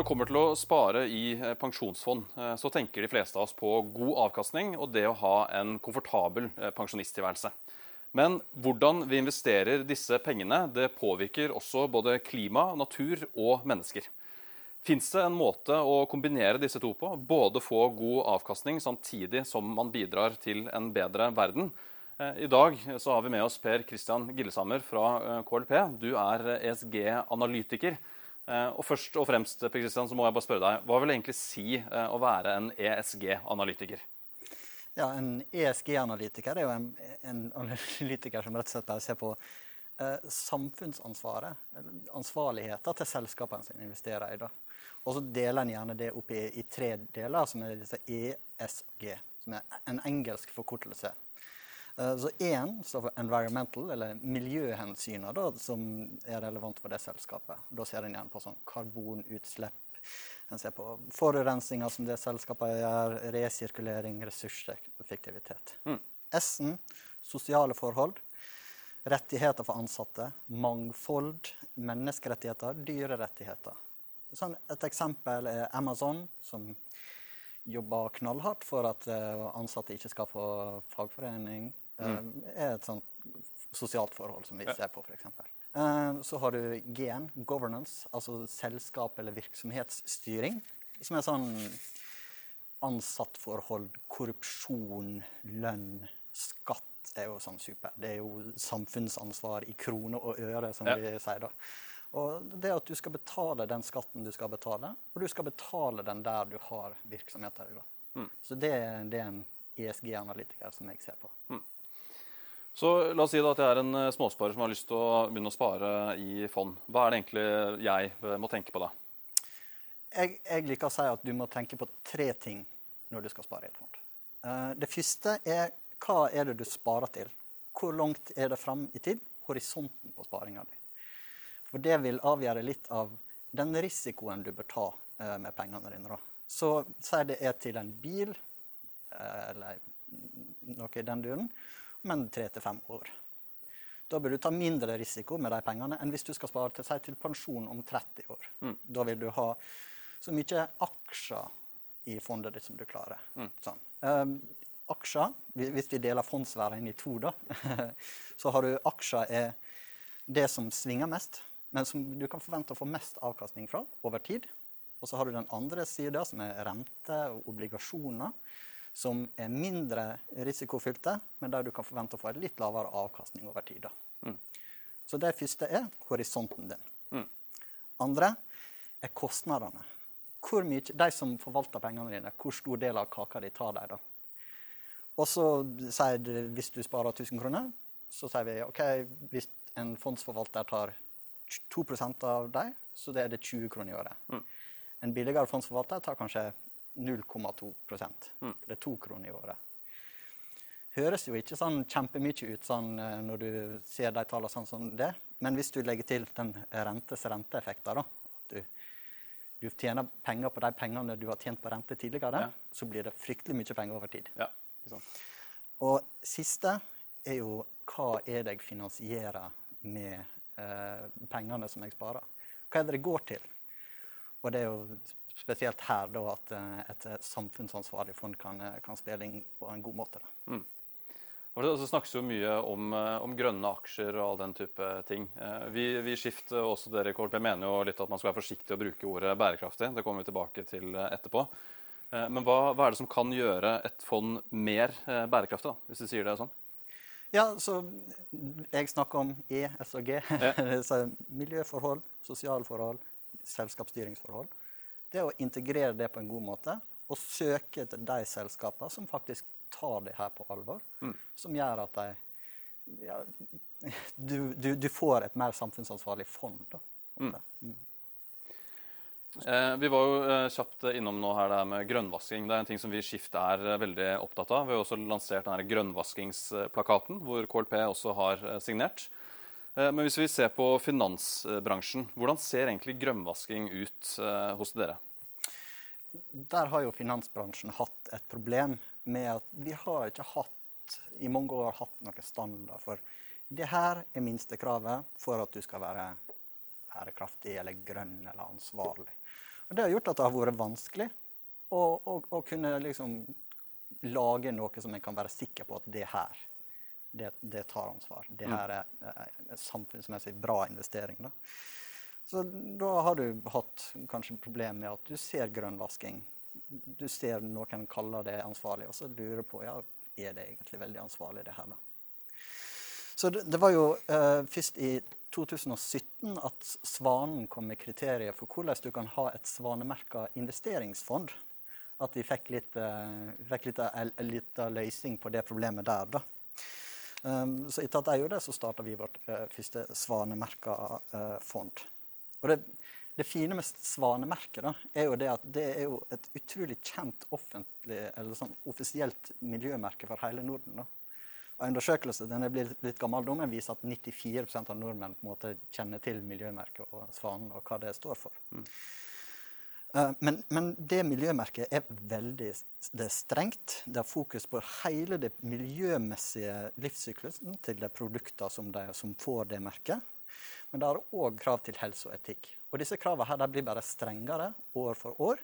Når det kommer til å spare i eh, pensjonsfond, eh, så tenker de fleste av oss på god avkastning og det å ha en komfortabel eh, pensjonisttilværelse. Men hvordan vi investerer disse pengene, det påvirker også både klima, natur og mennesker. Fins det en måte å kombinere disse to på? Både få god avkastning samtidig som man bidrar til en bedre verden. I dag så har vi med oss Per Christian Gillesammer fra KLP. Du er ESG-analytiker. Eh, og først og fremst Per Christian, så må jeg bare spørre deg, hva vil det egentlig si eh, å være en ESG-analytiker? Ja, En ESG-analytiker er jo en, en, analytiker som rett og slett ser på eh, samfunnsansvaret, ansvarligheten til selskapene som investerer i. det. Og så deler en gjerne det opp i, i tre deler, som er disse ESG, som er en engelsk forkortelse. Eh, så én står for environmental, eller miljøhensynet, da, som er relevant for det selskapet. Da ser en igjen på sånn karbonutslipp. En ser på forurensninga som det selskapet gjør, resirkulering, ressurseffektivitet. Mm. S-en sosiale forhold. Rettigheter for ansatte. Mangfold. Menneskerettigheter. Dyrerettigheter. Sånn, et eksempel er Amazon, som jobber knallhardt for at eh, ansatte ikke skal få fagforening. Mm. Er et sånt sosialt forhold som vi ser på, f.eks. Eh, så har du GEN, governance, altså selskap eller virksomhetsstyring. Som er sånn ansattforhold, korrupsjon, lønn, skatt er jo sånn super. Det er jo samfunnsansvar i kroner og øre, som ja. vi sier da. Og det at du skal betale den skatten du skal betale, og du skal betale den der du har virksomheter. i Mm. Så det, det, er en ESG-analytiker som jeg ser på. Mm. Så La oss si at jeg er en eh, småsparer som har lyst til å begynne å spare i fond. Hva er det egentlig jeg eh, må tenke på da? Jeg, jeg liker å si at du må tenke på tre ting når du skal spare i et fond. Eh, det første er hva er det du sparer til? Hvor langt er det fram i tid? Horisonten på sparinga di. For det vil avgjøre litt av den risikoen du bør ta med pengene dine. Så si det er til en bil eller noe i den duren, men tre til fem år. Da bør du ta mindre risiko med de pengene enn hvis du skal spare til, til pensjon om 30 år. Mm. Da vil du ha så mye aksjer i fondet ditt som du klarer. Mm. Sånn. Um, aksjer, hvis vi deler fondsverden inn i to, da, så har du aksjer er det som svinger mest men som du kan forvente å få mest avkastning fra over tid. Og så har du den andre sida, som er rente og obligasjoner, som er mindre risikofylte, men der du kan forvente å få en litt lavere avkastning over tid. Mm. Så det første er horisonten din. Mm. Andre er kostnadene. Hvor mye, de som forvalter pengene dine, hvor stor del av kaka de tar de, da? Og så sier du, hvis du sparer 1000 kroner, så sier vi OK, hvis en fondsforvalter tar 2% av dem, så det er det 20 kroner i året. Mm. En billigere fondsforvalter tar kanskje 0,2 mm. Det er to kroner i året. Høres jo ikke sånn kjempemye ut sånn, eh, når du ser de tallene sånn som det, men hvis du legger til den rentes renteeffekten, at du, du, tjener penger på de pengene du har tjent på rente tidligere, ja. så blir det fryktelig mye penger over tid. Ja, Og siste er jo hva er det jeg finansierer med Eh, pengene som jeg sparer. Hva er det det går til? Og det er jo spesielt her da at eh, et samfunnsansvarlig fond kan, eh, kan spille inn på en god måte. Mm. Og det snakkes jo mye om, om, grønne aksjer og all den type ting. Vi, vi skifter også dere Jeg mener jo litt at man skal være forsiktig og bruke ordet bærekraftig. Det kommer vi tilbake til etterpå. Men hva, hva er det som kan gjøre et fond mer bærekraftig, da, hvis du sier det sånn? Ja, så jeg snakker om E, S og G. Ja. miljøforhold, sosiale forhold, selskapsstyringsforhold. Det er å integrere det på en god måte og søke etter de selskapene som faktisk tar det her på alvor. Mm. Som gjør at de ja, du, du, du, får et mer samfunnsansvarlig fond. Da. Mm. Mm. Eh, vi var jo eh, kjapt innom nå her det her med grønnvasking. Det er en ting som vi i Skift er eh, veldig opptatt av. Vi har også lansert denne grønnvaskingsplakaten, hvor KLP også har signert. Men hvis vi ser på finansbransjen, hvordan ser egentlig grønnvasking ut hos dere? Der har jo finansbransjen hatt et problem med at vi har ikke hatt i mange år hatt noen standard for det her er minstekravet for at du skal være bærekraftig eller grønn eller ansvarlig. Og det har gjort at det har vært vanskelig å, å, å kunne liksom lage noe som en kan være sikker på at det her, det, det tar ansvar. Det Mm. her er, er samfunnsmessig bra investering. Da. Så da har du hatt kanskje problem med at du ser grønnvasking. Du ser noen kaller det ansvarlig, og så lurer på ja, er det egentlig veldig ansvarlig, det her. da? Så det, det var jo eh, først i 2017 at Svanen kom med kriterier for hvordan du kan ha et svanemerka investeringsfond. At vi fikk litt, eh, fikk litt, litt en løsning på det problemet der. da. Um, så etter at jeg gjorde det, så starta vi vårt eh, første svanemerka eh, fond. Og det, det fine med Svanemerket da, er jo det at det er jo et utrolig kjent offentlig, eller sånn offisielt miljømerke for hele Norden. da. Og en undersøkelse den er blitt litt gammel nå, men viser at 94% av nordmenn på en måte kjenner til miljømerket og Svanen og hva det står for. Eh, Men, men det miljømerket er veldig det er strengt. Det har fokus på hele det miljømessige livssyklusen til de produktene som, som får det merket. Men det har òg krav til helse og etikk. Og disse kravene her, blir bare strengere år for år.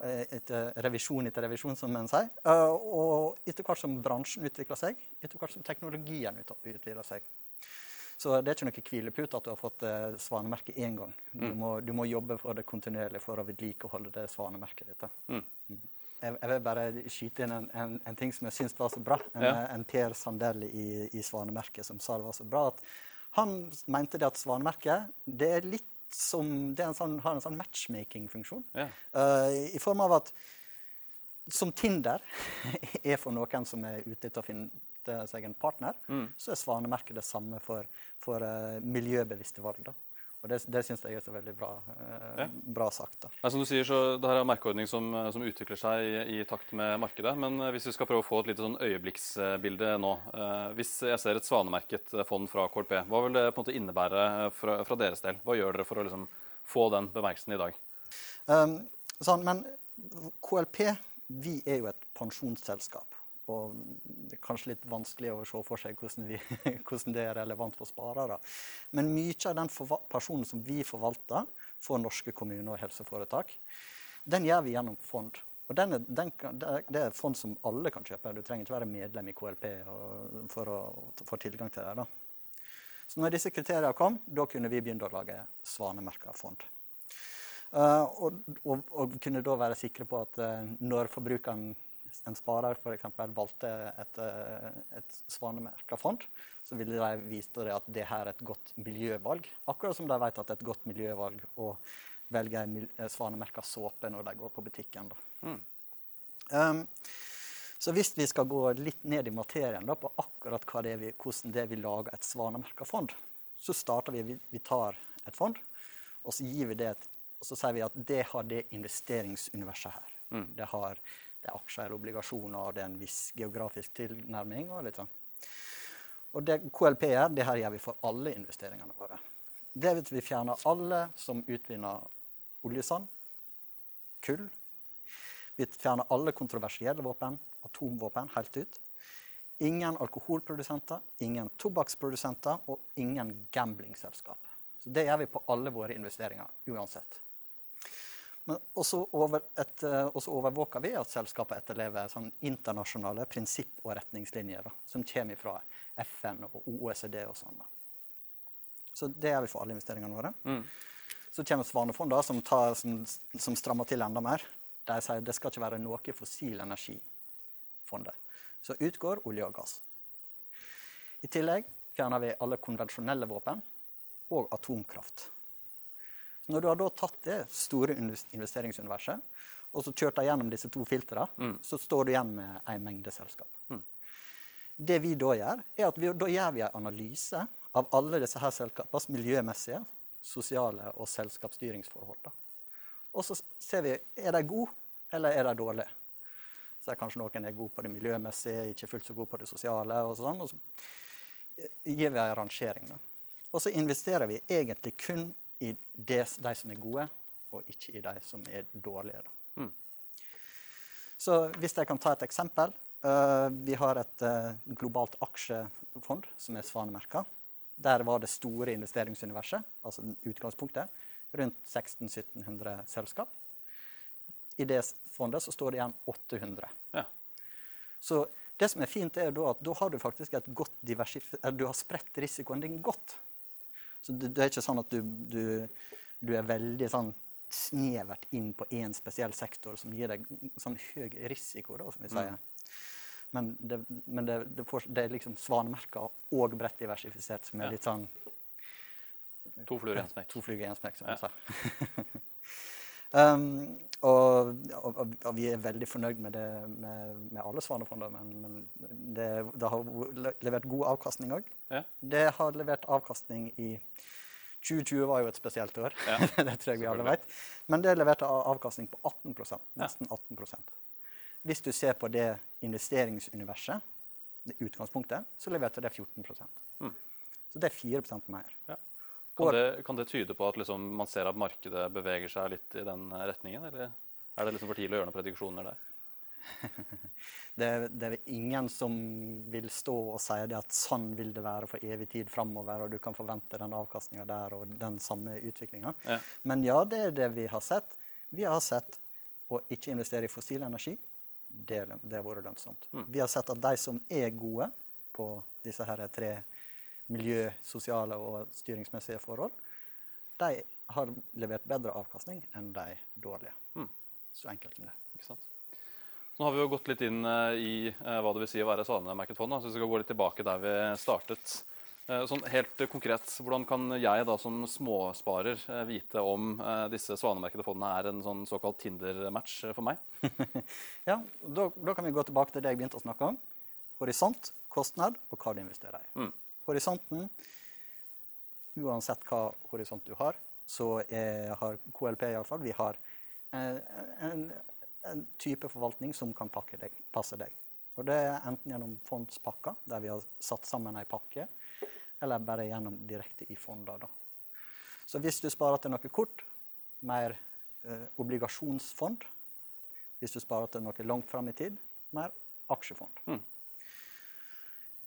eh, Etter revisjon etter revisjon, som en sier. Eh, Og etter hvert som bransjen utvikler seg, etter hvert som teknologien utvikler seg. Så det er ikke noe hvilepute at du har fått eh, svanemerket én gang. Du må, du må jobbe for det kontinuerlig for å vedlikeholde det svanemerket ditt. Mm. Jeg, jeg vil bare skyte inn en, en, en ting som jeg syns var så bra. En, Ja. en Per Sandell i, i Svanemerket som sa det var så bra. at Han mente det at Svanemerket det er litt som, det en sånn, har en sånn matchmaking-funksjon. Ja. Uh, I form av at som Tinder er for noen som er ute etter å finne seg en partner, Mm. så er Svanemerket det samme for, for uh, miljøbevisste valg. Da. Og det, det syns jeg er så veldig bra, eh, Ja. bra sagt. da. Ja, som du sier, så det her er en merkeordning som, som utvikler seg i, i takt med markedet. Men eh, hvis vi skal prøve å få et lite sånn øyeblikksbilde nå. Eh, hvis jeg ser et svanemerket eh, fond fra KLP, hva vil det på en måte innebære eh, fra, fra deres del? Hva gjør dere for å liksom få den bemerkelsen i dag? Um, sånn, men KLP vi er jo et pensjonsselskap. Og det er kanskje litt vanskelig å se for seg hvordan, vi, hvordan det er relevant for sparere. Men mye av den personen som vi forvalter for norske kommuner og helseforetak, den gjør vi gjennom fond. Og den er, den det er- fond som alle kan kjøpe. Du trenger ikke være medlem i KLP for å få tilgang til det. da. Så når disse kriteriene kom, da kunne vi begynne å lage svanemerka fond. Uh, og, og, og kunne da være sikre på at uh, når forbrukeren, en sparer f.eks., valgte et, uh, et svanemerka fond, så ville de vise det at det her er et godt miljøvalg. Akkurat som de vet at det er et godt miljøvalg å velge en eh, svanemerka såpe når de går på butikken. Mm. Um, så hvis vi skal gå litt ned i materien da, på akkurat det vi, hvordan det vi lager et svanemerka fond, så starter vi, vi Vi tar et fond, og så gir vi det et, og så sier vi at det har det investeringsuniverset her. Mm. Det har det er aksjer eller obligasjoner, det er en viss geografisk tilnærming. og litt sånn. Og det KLP gjør, det her gjør vi for alle investeringene våre. Det vil vi fjerne alle som utvinner oljesand, kull. Vi fjerner alle kontroversielle våpen, atomvåpen, helt ut. Ingen alkoholprodusenter, ingen tobakksprodusenter og ingen gamblingselskap. Så Det gjør vi på alle våre investeringer, uansett. Men også, over et, eh, også overvåker vi at selskapet etterlever sånn internasjonale prinsipp og retningslinjer da, som kommer fra FN og OECD og sånn. da. Så det gjør vi for alle investeringene våre. Mm. Så kommer Svanefond, da, som, tar, som, som strammer til enda mer. De sier det skal ikke være noe fossil energi i fondet. Så utgår olje og gass. I tillegg fjerner vi alle konvensjonelle våpen og atomkraft. Når du har da tatt det store investeringsuniverset og så kjørt deg gjennom disse to filtrene, Mm. så står du igjen med en mengde selskap. Mm. Det vi da gjør, er at vi, da gjør vi en analyse av alle disse her selskapenes miljømessige, sosiale og selskapsstyringsforhold. Da. Og så ser vi er de gode eller er de dårlige. Så er kanskje noen er gode på det miljømessige, ikke fullt så gode på det sosiale. Og sånn, og så gir vi en rangering. Da. Og så investerer vi egentlig kun i de som er gode, og ikke i de som er dårlige. Mm. Så hvis jeg kan ta et eksempel. uh, vi har et uh, globalt aksjefond som er svanemerka. Der var det store investeringsuniverset, altså utgangspunktet, rundt 1600-1700 selskap. I det fondet så står det igjen 800. Ja. Så det som er fint, er da at da har du faktisk et godt. Du har spredt risikoen din godt. Så det, det er ikke sånn at du, du, du er veldig sånn snevert inn på én spesiell sektor som gir deg sånn høy risiko, da, som vi sier. Men, det, men det, det, får, det er liksom svanemerka og bredt diversifisert, som er Ja. litt sånn To fluer i én smekk. To fluer i én smekk, som Ja. sa. um, og, og, og, vi er veldig fornøyd med, det, med, med alle svanefonder, men, men det, det har levert god avkastning òg. Ja. Det har levert avkastning i 2020 var jo et spesielt år, Ja, det tror jeg vi alle vet. Men det leverte avkastning på 18% nesten 18 Hvis du ser på det investeringsuniverset, det utgangspunktet, så leverte det 14 Mm. Så det er 4% mer. Ja. Kan det, kan det tyde på at liksom man ser at markedet beveger seg litt i den eh, retningen? Eller er det liksom for tidlig å gjøre noen prediksjoner der? Det, det er ingen som vil stå og si det at sånn vil det være for evig tid framover, og du kan forvente den avkastninga der og den samme utviklinga. Ja. Men ja, det er det vi har sett. Vi har sett å ikke investere i fossil energi. Det, det har vært lønnsomt. Vi har sett at de som er gode på disse her tre miljø-, sosiale og styringsmessige forhold, de har levert bedre avkastning enn de dårlige. Mm. Så enkelt som det. Ikke sant? Nå har vi jo gått litt inn eh, i eh, hva det vil si å være svanemerket fond. Så vi skal gå litt tilbake der vi startet. Eh, Sånn helt konkret, Hvordan kan jeg da som småsparer vite om disse svanemerkede fondene er en sånn såkalt Tinder-match for meg? Ja, da, da kan vi gå tilbake til det jeg begynte å snakke om. Horisont, kostnad og hva du investerer i. Mm. Horisonten, uansett hva horisont du har, så er, har KLP iallfall Vi har eh, en, en type forvaltning som kan deg, passe deg. Og Det er enten gjennom fondspakker, der vi har satt sammen ei pakke, eller bare gjennom direkte i fonder. Da. Så hvis du sparer til noe kort, mer eh, obligasjonsfond. Hvis du sparer til noe langt fram i tid, mer aksjefond. Mm.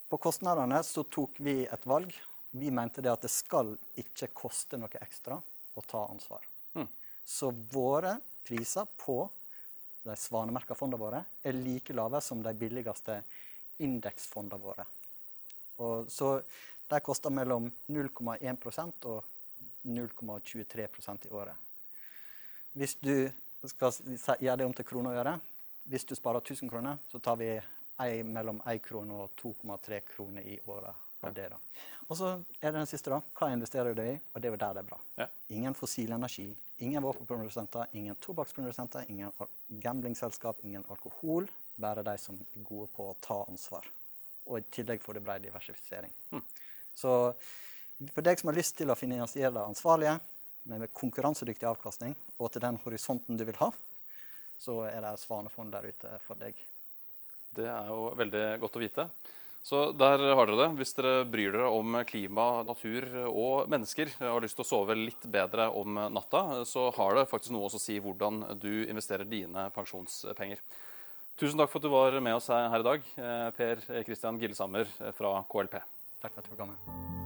På kostnadene så tok vi et valg. Vi mente det at det skal ikke koste noe ekstra å ta ansvar. Mm. Så våre priser på de svanemerka fondene våre er like lave som de billigste indeksfondene våre. Og så de koster mellom 0,1% og 0,23% i året. Hvis du skal gjøre det om til kroner og øre, hvis du sparer 1000 kroner, så tar vi ei, mellom 1 krone og 2,3 kroner i året av det. da. Og så er det den siste, da. Hva investerer du i? Og det er jo der det er bra. Ja. Ingen fossil energi, ingen våpenprodusenter, ingen tobakksprodusenter, ingen gamblingselskap, ingen alkohol. Bare de som er gode på å ta ansvar. Og i tillegg får du bred diversifisering. Så for deg som har lyst til å finansiere det ansvarlige, med konkurransedyktig avkastning, og til den horisonten du vil ha, så er det svanefond der ute for deg. Det er jo veldig godt å vite. Så der har dere det. Hvis dere bryr dere om klima, natur og mennesker og har lyst til å sove litt bedre om natta, så har det faktisk noe å si hvordan du investerer dine pensjonspenger. Tusen takk for at du var med oss her i dag, Per Kristian Gillesammer fra KLP. Takk for at du kom. med.